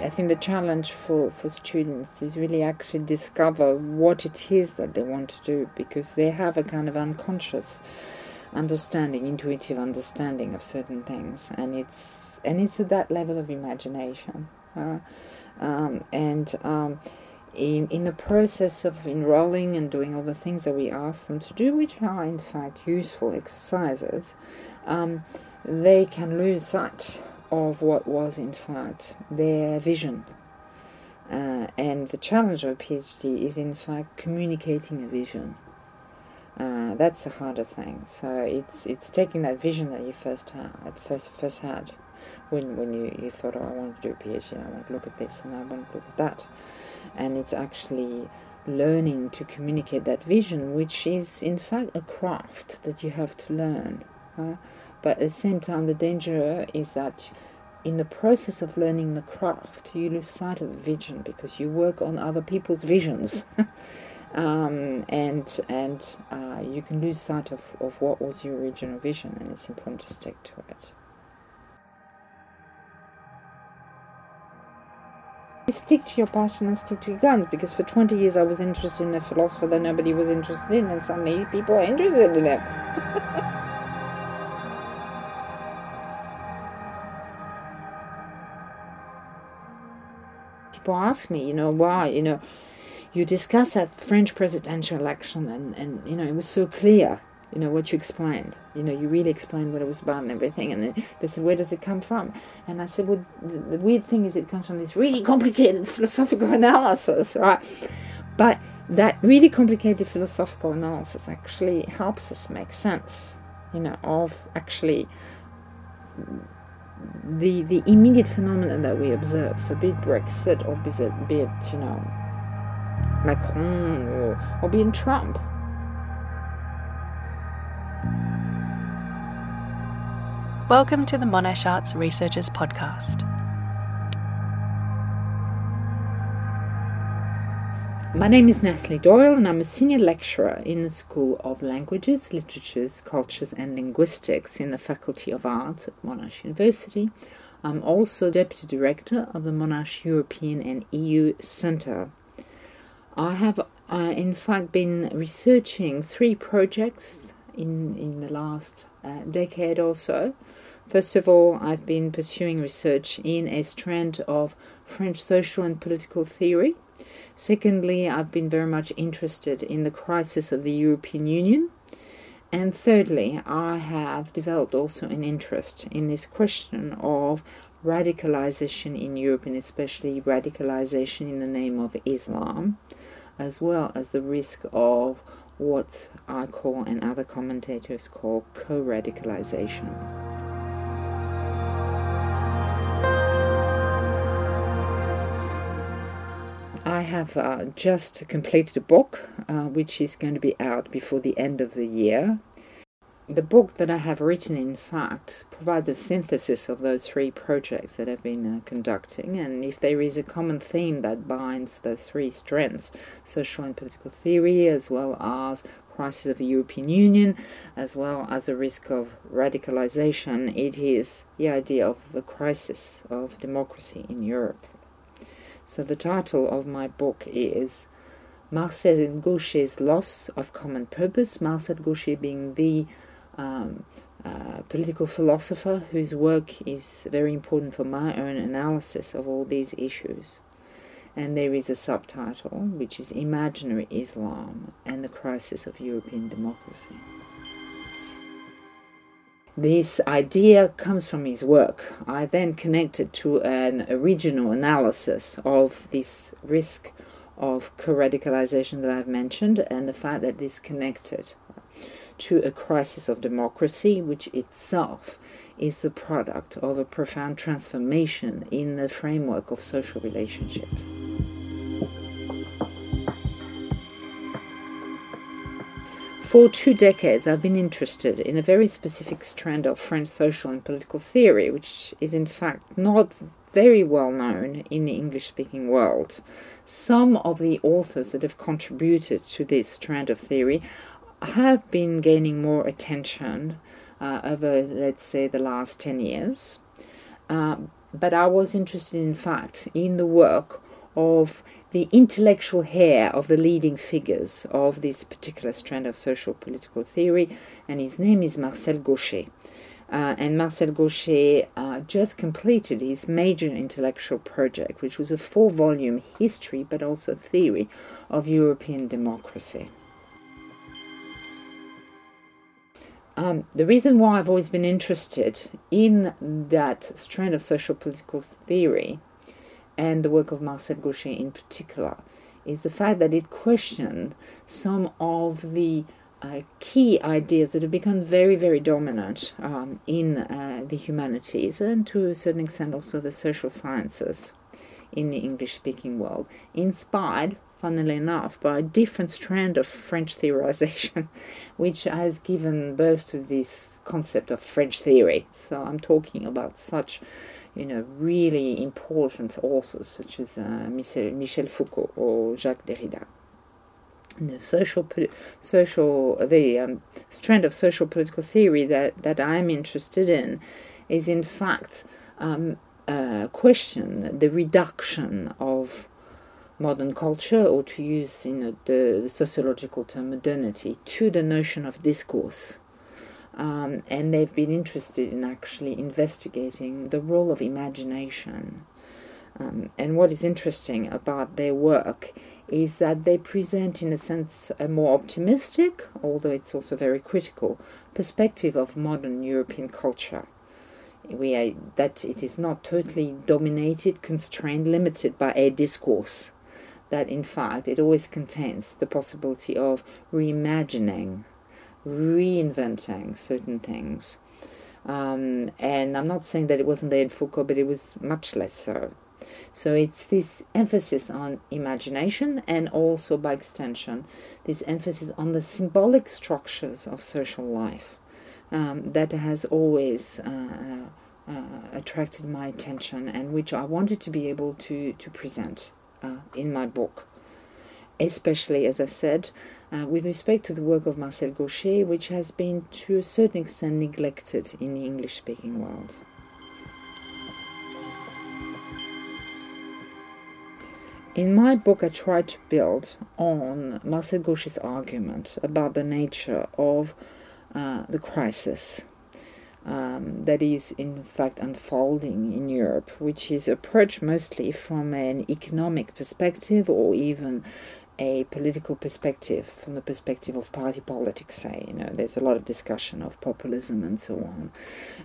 I think the challenge for, for students is really actually discover what it is that they want to do because they have a kind of unconscious understanding, intuitive understanding of certain things, and it's and it's at that level of imagination. Uh, um, and um, in in the process of enrolling and doing all the things that we ask them to do, which are in fact useful exercises, um, they can lose sight of what was in fact their vision. Uh, and the challenge of a PhD is in fact communicating a vision. Uh, that's the hardest thing. So it's it's taking that vision that you first had, first first had, when when you, you thought, oh, I want to do a PhD, and I want to look at this, and I want to look at that, and it's actually learning to communicate that vision, which is in fact a craft that you have to learn. Uh, but at the same time, the danger is that in the process of learning the craft, you lose sight of vision because you work on other people's visions. um, and and uh, you can lose sight of, of what was your original vision, and it's important to stick to it. Stick to your passion and stick to your guns because for 20 years I was interested in a philosopher that nobody was interested in, and suddenly people are interested in it. people ask me, you know, why, you know, you discuss that French presidential election and, and you know, it was so clear, you know, what you explained. You know, you really explained what it was about and everything. And they, said, where does it come from? And I said, well, the, the weird thing is it comes from this really complicated philosophical analysis, right? But that really complicated philosophical analysis actually helps us make sense, you know, of actually the the immediate phenomenon that we observe, so be it Brexit or be it, be it you know Macron or, or be it Trump. Welcome to the Monash Arts Researchers Podcast. My name is Natalie Doyle, and I'm a senior lecturer in the School of Languages, Literatures, Cultures, and Linguistics in the Faculty of Arts at Monash University. I'm also Deputy Director of the Monash European and EU Centre. I have, uh, in fact, been researching three projects in, in the last uh, decade or so. First of all, I've been pursuing research in a strand of French social and political theory Secondly, I've been very much interested in the crisis of the European Union. And thirdly, I have developed also an interest in this question of radicalization in Europe, and especially radicalization in the name of Islam, as well as the risk of what I call and other commentators call co radicalization. Have uh, just completed a book uh, which is going to be out before the end of the year. The book that I have written, in fact, provides a synthesis of those three projects that I've been uh, conducting. And if there is a common theme that binds those three strengths social and political theory, as well as crisis of the European Union, as well as the risk of radicalization, it is the idea of the crisis of democracy in Europe. So the title of my book is Marcel Gauchet's Loss of Common Purpose. Marcel Gauchet being the um, uh, political philosopher whose work is very important for my own analysis of all these issues. And there is a subtitle which is Imaginary Islam and the Crisis of European Democracy. This idea comes from his work. I then connected to an original analysis of this risk of co radicalization that I've mentioned and the fact that this connected to a crisis of democracy, which itself is the product of a profound transformation in the framework of social relationships. For two decades, I've been interested in a very specific strand of French social and political theory, which is in fact not very well known in the English speaking world. Some of the authors that have contributed to this strand of theory have been gaining more attention uh, over, let's say, the last 10 years. Uh, but I was interested, in fact, in the work of the intellectual heir of the leading figures of this particular strand of social political theory, and his name is Marcel Gauchet. Uh, and Marcel Gauchet uh, just completed his major intellectual project, which was a four volume history but also theory of European democracy. Um, the reason why I've always been interested in that strand of social political theory and the work of Marcel Gauchet in particular is the fact that it questioned some of the uh, key ideas that have become very, very dominant um, in uh, the humanities and to a certain extent also the social sciences in the English speaking world, inspired, funnily enough, by a different strand of French theorization, which has given birth to this concept of French theory. So I'm talking about such you know, really important authors such as uh, Michel, Foucault or Jacques Derrida. And the social, social, the um, strand of social political theory that, that I'm interested in is in fact um, uh, question the reduction of modern culture, or to use you know, the, the sociological term modernity, to the notion of discourse. Um, and they've been interested in actually investigating the role of imagination. Um, and what is interesting about their work is that they present, in a sense, a more optimistic, although it's also very critical, perspective of modern European culture. We are, that it is not totally dominated, constrained, limited by a discourse. That in fact it always contains the possibility of reimagining reinventing certain things. Um, and I'm not saying that it wasn't there in Foucault, but it was much less so. So it's this emphasis on imagination and also, by extension, this emphasis on the symbolic structures of social life um, that has always uh, uh, attracted my attention and which I wanted to be able to, to present uh, in my book. Especially, as I said, uh, with respect to the work of Marcel Gauchet, which has been to a certain extent neglected in the English speaking world. In my book, I try to build on Marcel Gauchet's argument about the nature of uh, the crisis um, that is, in fact, unfolding in Europe, which is approached mostly from an economic perspective or even a political perspective, from the perspective of party politics, say. You know, there's a lot of discussion of populism and so on.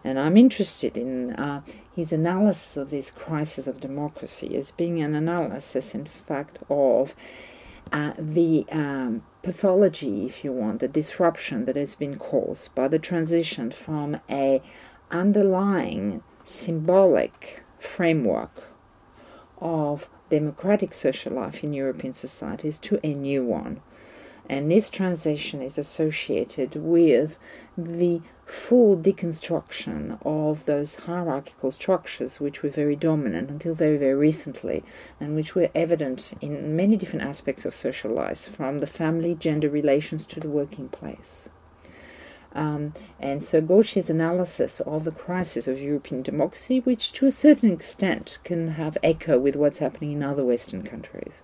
And I'm interested in uh, his analysis of this crisis of democracy as being an analysis, in fact, of uh, the um, pathology, if you want, the disruption that has been caused by the transition from a underlying symbolic framework of democratic social life in European societies to a new one. And this transition is associated with the full deconstruction of those hierarchical structures which were very dominant until very, very recently, and which were evident in many different aspects of social life, from the family, gender relations to the working place. Um, and so Gauchet's analysis of the crisis of European democracy, which to a certain extent can have echo with what's happening in other Western countries,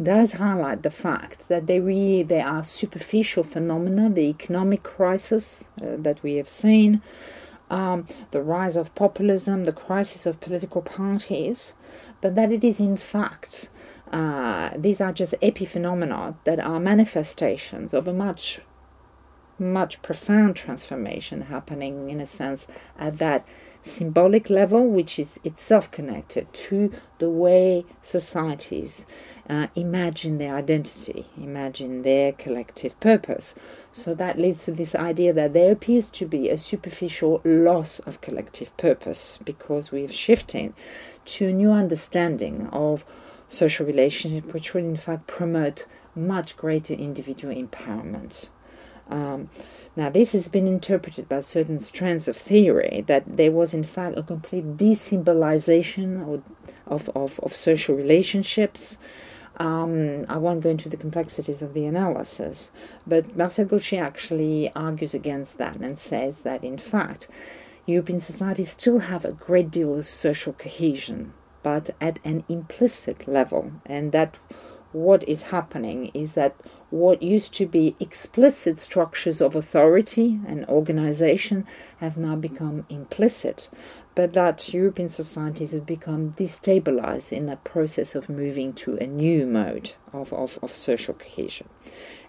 does highlight the fact that they really they are superficial phenomena, the economic crisis uh, that we have seen, um, the rise of populism, the crisis of political parties, but that it is in fact uh, these are just epiphenomena that are manifestations of a much much profound transformation happening in a sense at that symbolic level, which is itself connected to the way societies uh, imagine their identity, imagine their collective purpose. So that leads to this idea that there appears to be a superficial loss of collective purpose because we have shifted to a new understanding of social relationship, which will in fact promote much greater individual empowerment. Um, now, this has been interpreted by certain strands of theory that there was, in fact, a complete desymbolization of, of, of, social relationships. Um, I won't go into the complexities of the analysis, but Marcel Gauchet actually argues against that and says that, in fact, European societies still have a great deal of social cohesion, but at an implicit level, and that what is happening is that what used to be explicit structures of authority and organization have now become implicit, but that European societies have become destabilized in the process of moving to a new mode of, of, of social cohesion.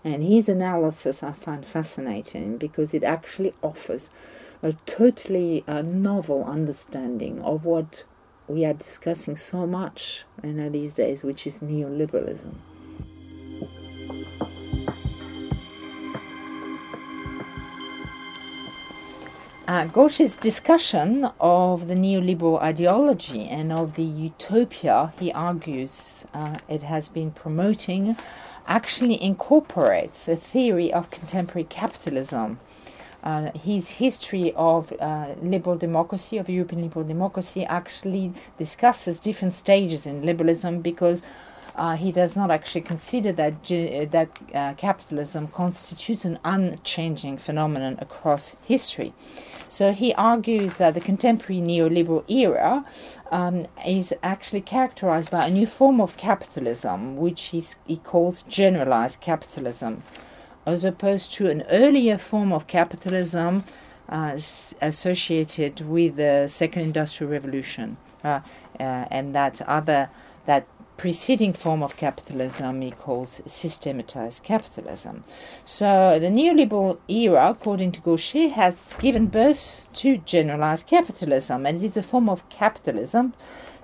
And his analysis I find fascinating because it actually offers a totally uh, novel understanding of what we are discussing so much you know, these days, which is neoliberalism. Uh, Gauchet's discussion of the neoliberal ideology and of the utopia he argues uh, it has been promoting actually incorporates a theory of contemporary capitalism. Uh, his history of uh, liberal democracy, of European liberal democracy, actually discusses different stages in liberalism because uh, he does not actually consider that that uh, capitalism constitutes an unchanging phenomenon across history. So he argues that the contemporary neoliberal era um, is actually characterized by a new form of capitalism, which he calls generalized capitalism, as opposed to an earlier form of capitalism uh, associated with the Second Industrial Revolution, uh, uh, and that other that preceding form of capitalism he calls systematized capitalism. So the neoliberal era, according to Gauchet, has given birth to generalized capitalism, and it is a form of capitalism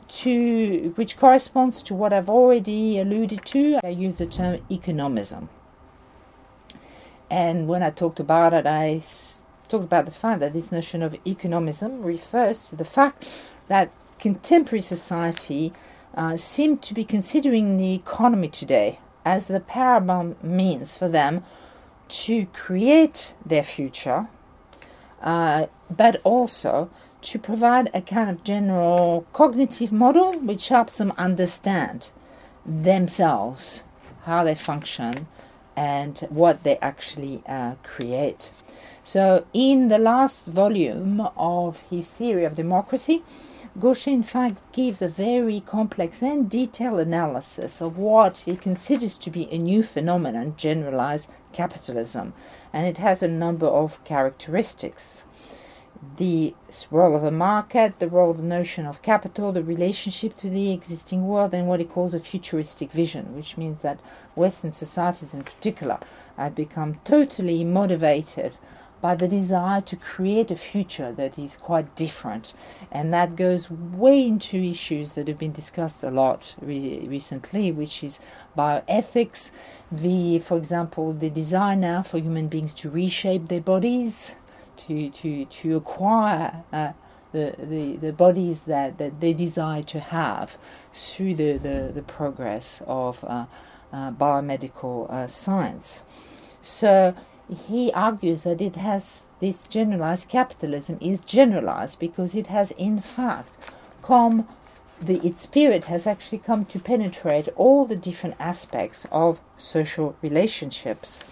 to which corresponds to what I've already alluded to. I use the term economism. And when I talked about it, I talked about the fact that this notion of economism refers to the fact that contemporary society uh, seem to be considering the economy today as the paramount means for them to create their future, uh, but also to provide a kind of general cognitive model which helps them understand themselves, how they function, and what they actually uh, create. So, in the last volume of his theory of democracy, Gauchet, in fact, gives a very complex and detailed analysis of what he considers to be a new phenomenon, generalized capitalism, and it has a number of characteristics. The role of the market, the role of the notion of capital, the relationship to the existing world, and what he calls a futuristic vision, which means that Western societies in particular have become totally motivated by the desire to create a future that is quite different. And that goes way into issues that have been discussed a lot re- recently, which is bioethics, the, for example, the desire now for human beings to reshape their bodies, to, to, to acquire. Uh, the, the, the bodies that, that they desire to have through the, the, the progress of uh, uh, biomedical uh, science. So he argues that it has this generalized capitalism is generalized because it has in fact come the its spirit has actually come to penetrate all the different aspects of social relationships.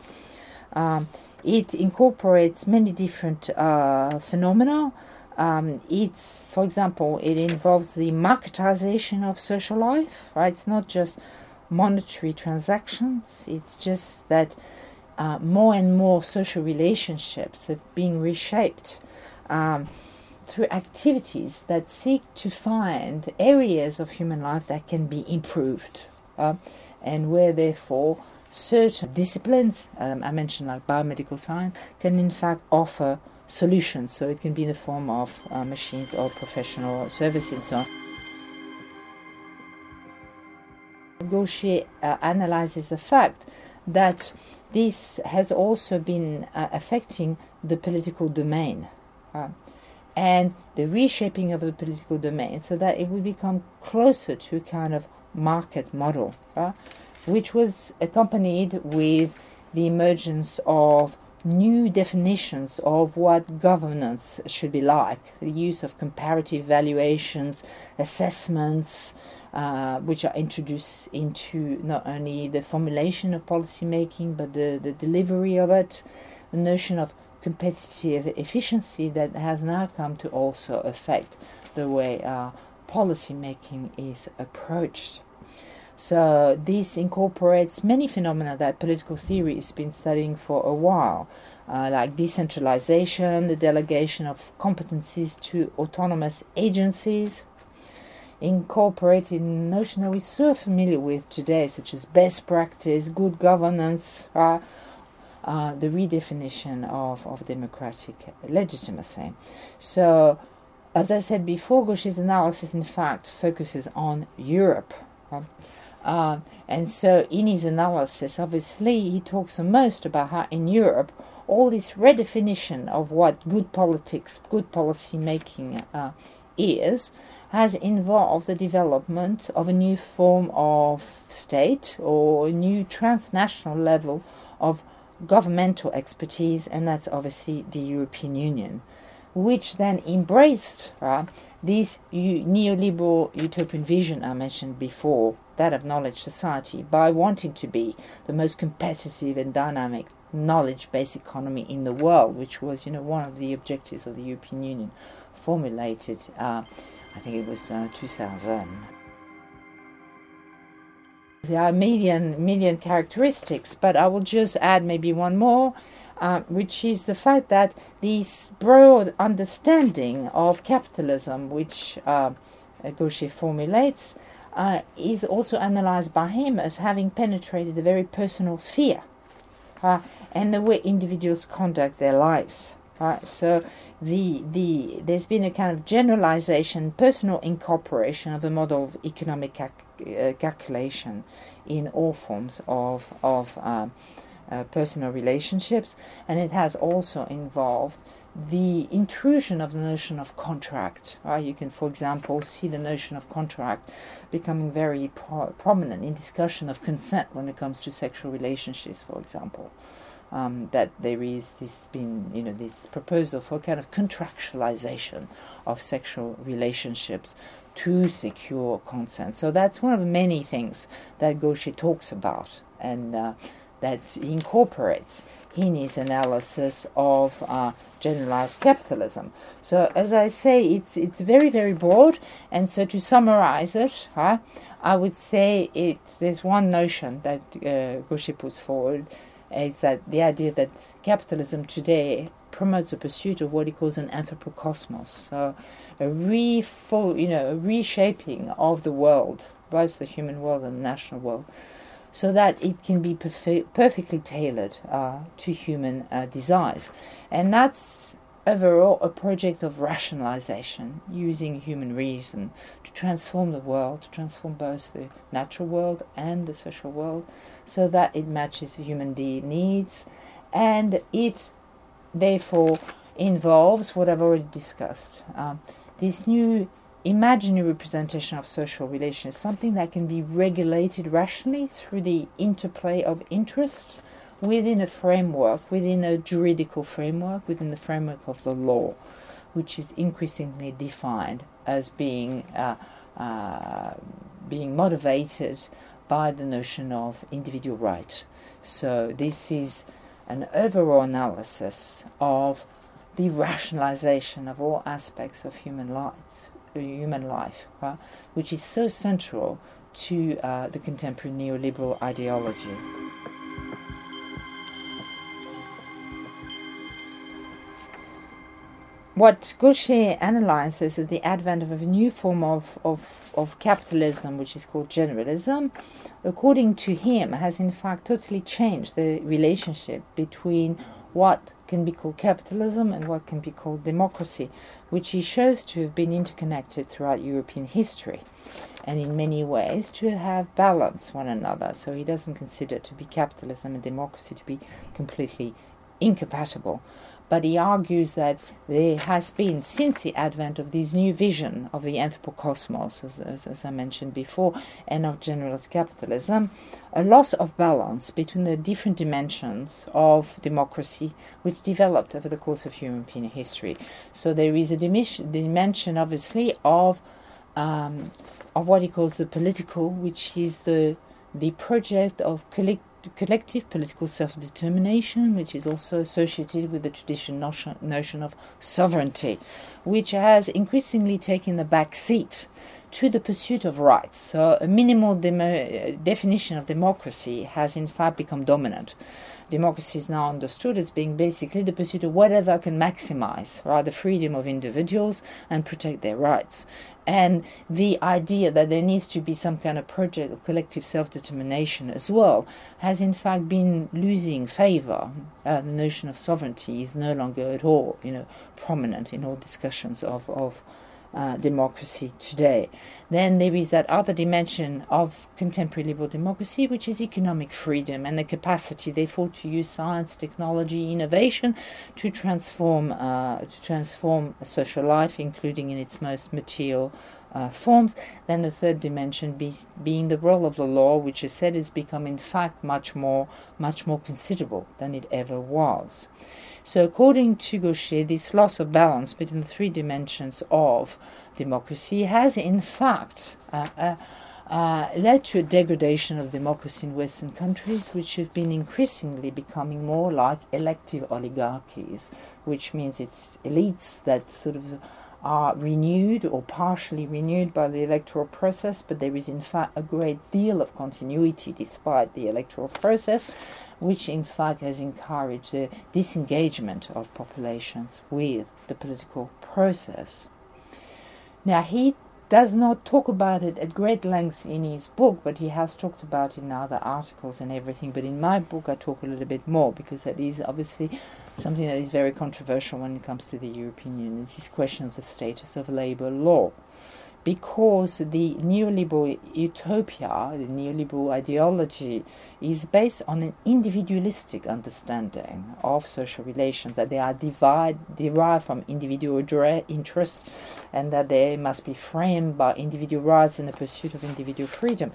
Um, it incorporates many different uh, phenomena. Um, it's, for example, it involves the marketization of social life. Right? It's not just monetary transactions. It's just that uh, more and more social relationships are being reshaped um, through activities that seek to find areas of human life that can be improved uh, and where, therefore, certain disciplines, um, I mentioned like biomedical science, can in fact offer solutions. So it can be in the form of uh, machines or professional services and so on. Gauchet uh, analyzes the fact that this has also been uh, affecting the political domain uh, and the reshaping of the political domain so that it would become closer to a kind of market model, uh, which was accompanied with the emergence of new definitions of what governance should be like, the use of comparative valuations, assessments, uh, which are introduced into not only the formulation of policy making but the, the delivery of it, the notion of competitive efficiency that has now come to also affect the way uh, policy making is approached. So this incorporates many phenomena that political theory has been studying for a while, uh, like decentralization, the delegation of competencies to autonomous agencies, incorporating notions that we're so familiar with today, such as best practice, good governance, uh, uh, the redefinition of, of democratic legitimacy. So, as I said before, Gauchet's analysis, in fact, focuses on Europe. Uh, and so, in his analysis, obviously, he talks the most about how in Europe, all this redefinition of what good politics, good policy making uh, is, has involved the development of a new form of state or a new transnational level of governmental expertise, and that's obviously the European Union, which then embraced uh, this neoliberal utopian vision I mentioned before, that of knowledge society, by wanting to be the most competitive and dynamic knowledge-based economy in the world, which was, you know, one of the objectives of the European Union, formulated. Uh, I think it was uh, 2000. There are a million, million characteristics, but I will just add maybe one more, uh, which is the fact that this broad understanding of capitalism, which uh, Gauchet formulates, uh, is also analyzed by him as having penetrated the very personal sphere uh, and the way individuals conduct their lives. So the the there's been a kind of generalization, personal incorporation of the model of economic cal- uh, calculation in all forms of of uh, uh, personal relationships, and it has also involved the intrusion of the notion of contract. Right? You can, for example, see the notion of contract becoming very pro- prominent in discussion of consent when it comes to sexual relationships, for example um, that there is this been you know this proposal for kind of contractualization of sexual relationships to secure consent. So that's one of many things that Gauchet talks about and uh, that he incorporates in his analysis of uh, generalized capitalism. So as I say, it's it's very very broad, and so to summarize it, huh, I would say it there's one notion that uh, Gauchet puts forward is that the idea that capitalism today promotes the pursuit of what he calls an anthropocosmos, so a re you know, a reshaping of the world, both the human world and the national world, so that it can be perfe- perfectly tailored uh, to human uh, desires, and that's overall a project of rationalization using human reason to transform the world, to transform both the natural world and the social world, so that it matches human needs and it therefore involves what I've already discussed. Um, this new imaginary representation of social relations, something that can be regulated rationally through the interplay of interests within a framework, within a juridical framework, within the framework of the law, which is increasingly defined as being uh, uh, being motivated by the notion of individual right. So this is an overall analysis of the rationalization of all aspects of human life, human life, right? which is so central to uh, the contemporary neoliberal ideology. What Gauchet analyzes is the advent of a new form of, of, of capitalism, which is called generalism, according to him, has in fact totally changed the relationship between what can be called capitalism and what can be called democracy, which he shows to have been interconnected throughout European history and in many ways to have balanced one another. So he doesn't consider to be capitalism and democracy to be completely incompatible but he argues that there has been, since the advent of this new vision of the anthropocosmos, as, as, as, I mentioned before, and of generalist capitalism, a loss of balance between the different dimensions of democracy which developed over the course of European history. So there is a dimension, obviously, of um, of what he calls the political, which is the the project of collect collective political self determination, which is also associated with the traditional notion, notion of sovereignty, which has increasingly taken the back seat to the pursuit of rights. So, a minimal demo- uh, definition of democracy has in fact become dominant. Democracy is now understood as being basically the pursuit of whatever can maximize right, the freedom of individuals and protect their rights. And the idea that there needs to be some kind of project of collective self determination as well has in fact been losing favor. Uh, the notion of sovereignty is no longer at all you know, prominent in all discussions of, of uh, democracy today. Then there is that other dimension of contemporary liberal democracy, which is economic freedom and the capacity, therefore, to use science, technology, innovation to transform uh, to transform social life, including in its most material uh, forms. Then the third dimension be, being the role of the law, which I said has become in fact much more much more considerable than it ever was. So according to Gauchet, this loss of balance between the three dimensions of democracy has in fact uh, uh, uh, led to a degradation of democracy in Western countries, which have been increasingly becoming more like elective oligarchies, which means it's elites that sort of are renewed or partially renewed by the electoral process, but there is in fact a great deal of continuity despite the electoral process, which in fact has encouraged the disengagement of populations with the political process. Now, he does not talk about it at great length in his book, but he has talked about it in other articles and everything. But in my book, I talk a little bit more because that is obviously something that is very controversial when it comes to the European Union. It's this question of the status of labour law because the neoliberal utopia, the neoliberal ideology, is based on an individualistic understanding of social relations, that they are divide, derived from individual interests and that they must be framed by individual rights and the pursuit of individual freedom.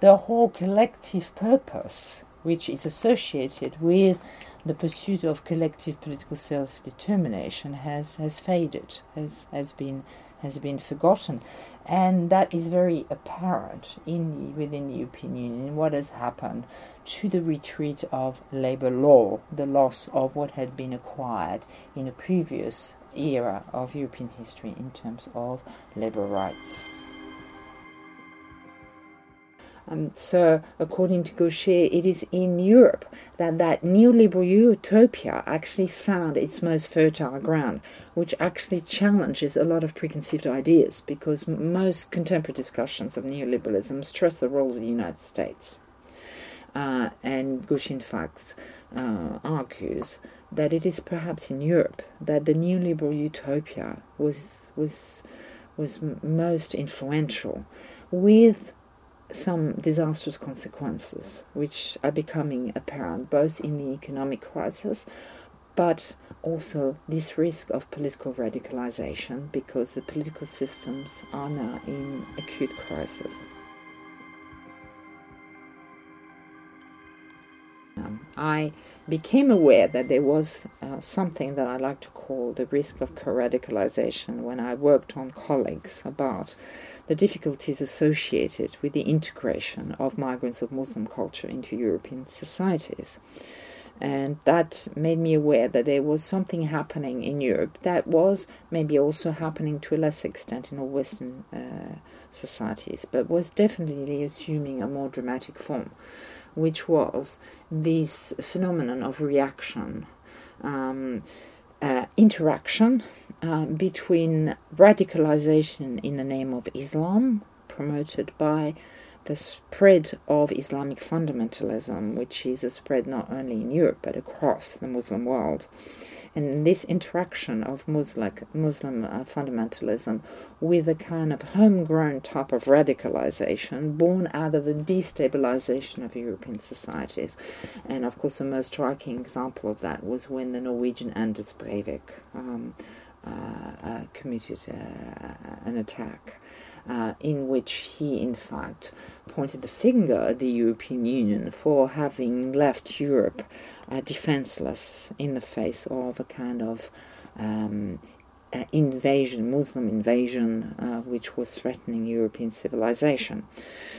The whole collective purpose, which is associated with the pursuit of collective political self determination, has, has faded, has, has been has been forgotten. And that is very apparent in the, within the European Union in what has happened to the retreat of labour law, the loss of what had been acquired in a previous era of European history in terms of labour rights. Um, so, according to Gauchet, it is in Europe that that neoliberal utopia actually found its most fertile ground, which actually challenges a lot of preconceived ideas because most contemporary discussions of neoliberalism stress the role of the United States. Uh, and Gauchet, in fact, uh, argues that it is perhaps in Europe that the neoliberal utopia was was was most influential, with some disastrous consequences which are becoming apparent both in the economic crisis but also this risk of political radicalization because the political systems are now in acute crisis. I became aware that there was uh, something that I like to call the risk of co radicalization when I worked on colleagues about the difficulties associated with the integration of migrants of Muslim culture into European societies. And that made me aware that there was something happening in Europe that was maybe also happening to a lesser extent in all Western uh, societies, but was definitely assuming a more dramatic form, which was this phenomenon of reaction. Um, uh, interaction uh, between radicalization in the name of Islam, promoted by the spread of Islamic fundamentalism, which is a spread not only in Europe but across the Muslim world, and this interaction of Muslim, Muslim uh, fundamentalism with a kind of homegrown type of radicalization born out of the destabilization of European societies. And of course, the most striking example of that was when the Norwegian Anders Breivik um, uh, uh, committed uh, an attack. Uh, in which he, in fact, pointed the finger at the European Union for having left Europe uh, defenseless in the face of a kind of um, uh, invasion, Muslim invasion, uh, which was threatening European civilization.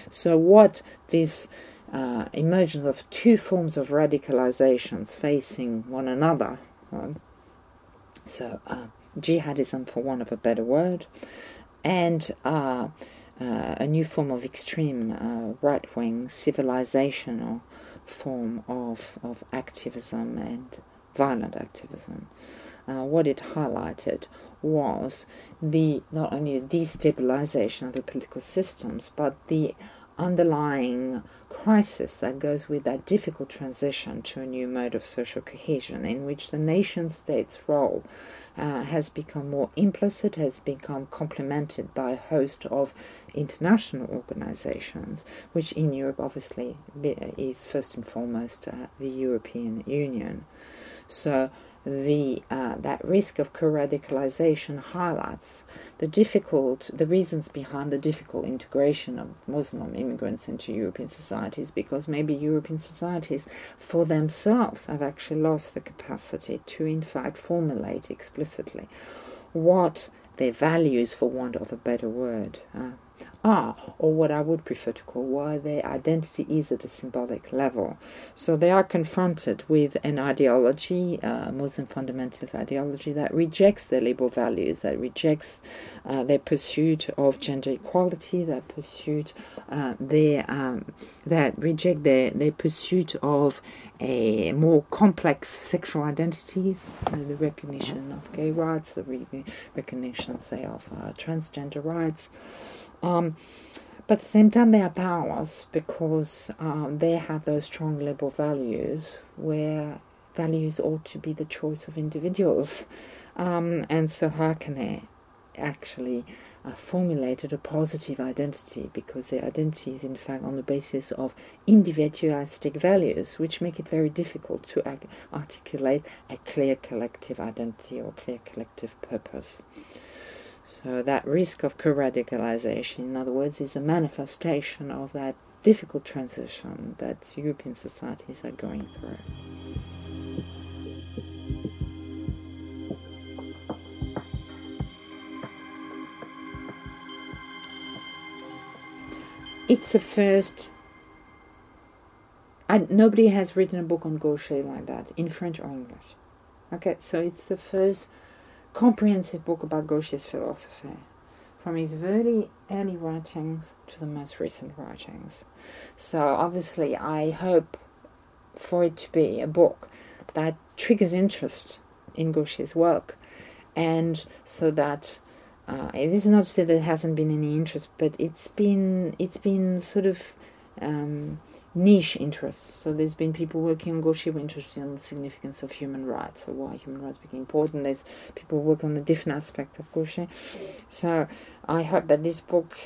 So, what this uh, emergence of two forms of radicalizations facing one another. Um, so, uh, jihadism, for want of a better word, and uh, a new form of extreme right wing civilizational form of, of activism and violent activism. Uh, what it highlighted was the not only the destabilization of the political systems, but the underlying crisis that goes with that difficult transition to a new mode of social cohesion, in which the nation state's role uh, has become more implicit, has become complemented by a host of international organizations, which in Europe obviously is first and foremost uh, the European Union. So the uh, that risk of co-radicalization highlights the difficult the reasons behind the difficult integration of Muslim immigrants into European societies because maybe European societies for themselves have actually lost the capacity to in fact formulate explicitly what their values for want of a better word uh, are, or what I would prefer to call why their identity is at a symbolic level. So they are confronted with an ideology, uh, Muslim fundamentalist ideology, that rejects their liberal values, that rejects uh, their pursuit of gender equality, that pursuit uh, their um, that reject their, their pursuit of a more complex sexual identities, the recognition of gay rights, the recognition, say, of uh, transgender rights. Um, but at the same time, they are powerless because um, they have those strong liberal values where values ought to be the choice of individuals. Um, and so, how can they actually uh, formulate a positive identity? Because their identity is, in fact, on the basis of individualistic values, which make it very difficult to ag- articulate a clear collective identity or clear collective purpose. So that risk of co-radicalization, in other words, is a manifestation of that difficult transition that European societies are going through. It's the first. And nobody has written a book on Gauchet like that in French or English. Okay, so it's the first comprehensive book about Gauchet's philosophy, from his very early writings to the most recent writings. So obviously, I hope for it to be a book that triggers interest in Gauchet's work, and so that uh, it is not to say there hasn't been any interest, but it's been it's been sort of um, niche interests. So there's been people working on Gauchet interested in the significance of human rights or why human rights became important. There's people work on the different aspect of Gauchet. So I hope that this book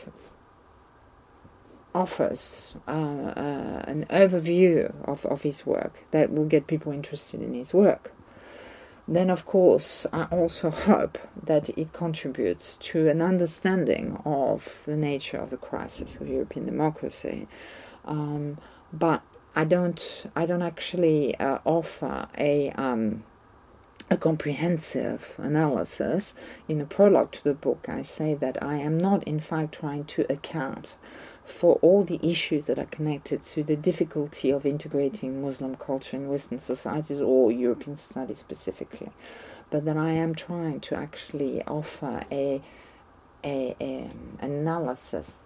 offers uh, uh, an overview of, of his work that will get people interested in his work. Then, of course, I also hope that it contributes to an understanding of the nature of the crisis of European democracy. Um, but I don't I don't actually uh, offer a um, a comprehensive analysis in a prologue to the book. I say that I am not in fact trying to account for all the issues that are connected to the difficulty of integrating Muslim culture in Western societies or European societies specifically, but that I am trying to actually offer a, a, a analysis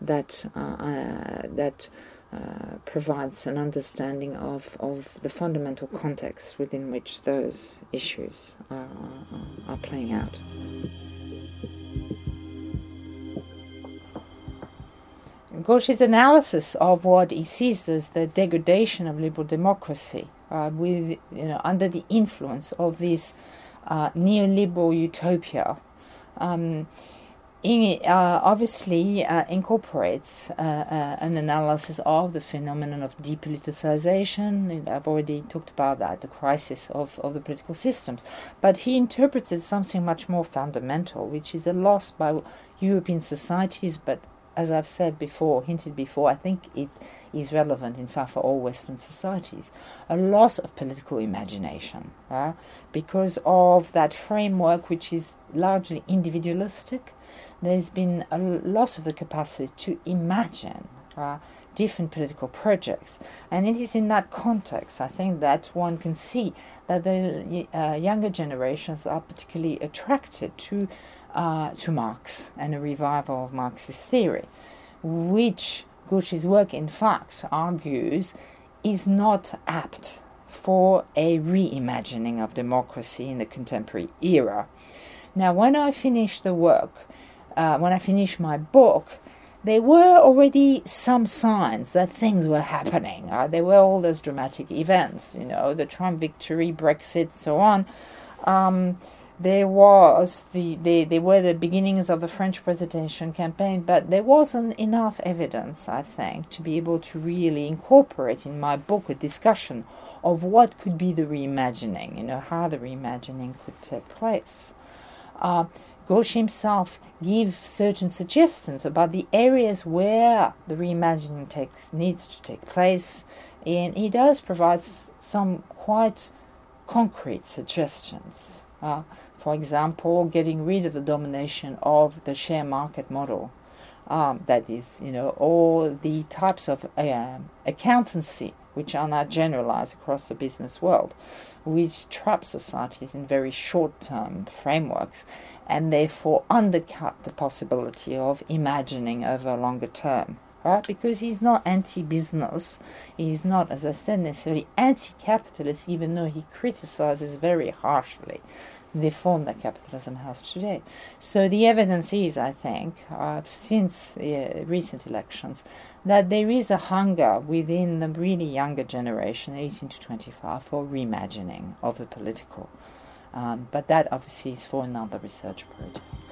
that uh, uh, that uh, provides an understanding of, of the fundamental context within which those issues are, are, are playing out. Gauchet's analysis of what he sees as the degradation of liberal democracy, uh, with you know under the influence of this uh, neoliberal utopia, um, uh, obviously uh, incorporates uh, uh, an analysis of the phenomenon of depoliticization. I've already talked about that, the crisis of, of the political systems. But he interprets it something much more fundamental, which is a loss by European societies, but as I've said before, hinted before, I think it is relevant, in fact, for all Western societies. A loss of political imagination uh, because of that framework which is largely individualistic. There's been a loss of the capacity to imagine uh, different political projects. And it is in that context, I think, that one can see that the uh, younger generations are particularly attracted to, uh, to Marx and a revival of Marxist theory, which Gauchet's work, in fact, argues is not apt for a reimagining of democracy in the contemporary era. Now, when I finished the work, uh, when I finished my book, there were already some signs that things were happening. Uh, there were all those dramatic events, you know, the Trump victory, Brexit, so on. Um, there was the, the there were the beginnings of the French presidential campaign, but there wasn't enough evidence, I think, to be able to really incorporate in my book a discussion of what could be the reimagining, you know, how the reimagining could take place. Uh, Gauchet himself gives certain suggestions about the areas where the reimagining takes, needs to take place, and he does provide some quite concrete suggestions. Uh, for example, getting rid of the domination of the share market model. Um, that is, you know, all the types of uh, accountancy which are now generalized across the business world, which trap societies in very short term frameworks and therefore undercut the possibility of imagining over a longer term. Right? Because he's not anti business, he's not, as I said, necessarily anti capitalist, even though he criticizes very harshly the form that capitalism has today. So the evidence is, I think, uh, since uh, recent elections, that there is a hunger within the really younger generation, 18 to 25, for reimagining of the political. Um, but that obviously is for another research project.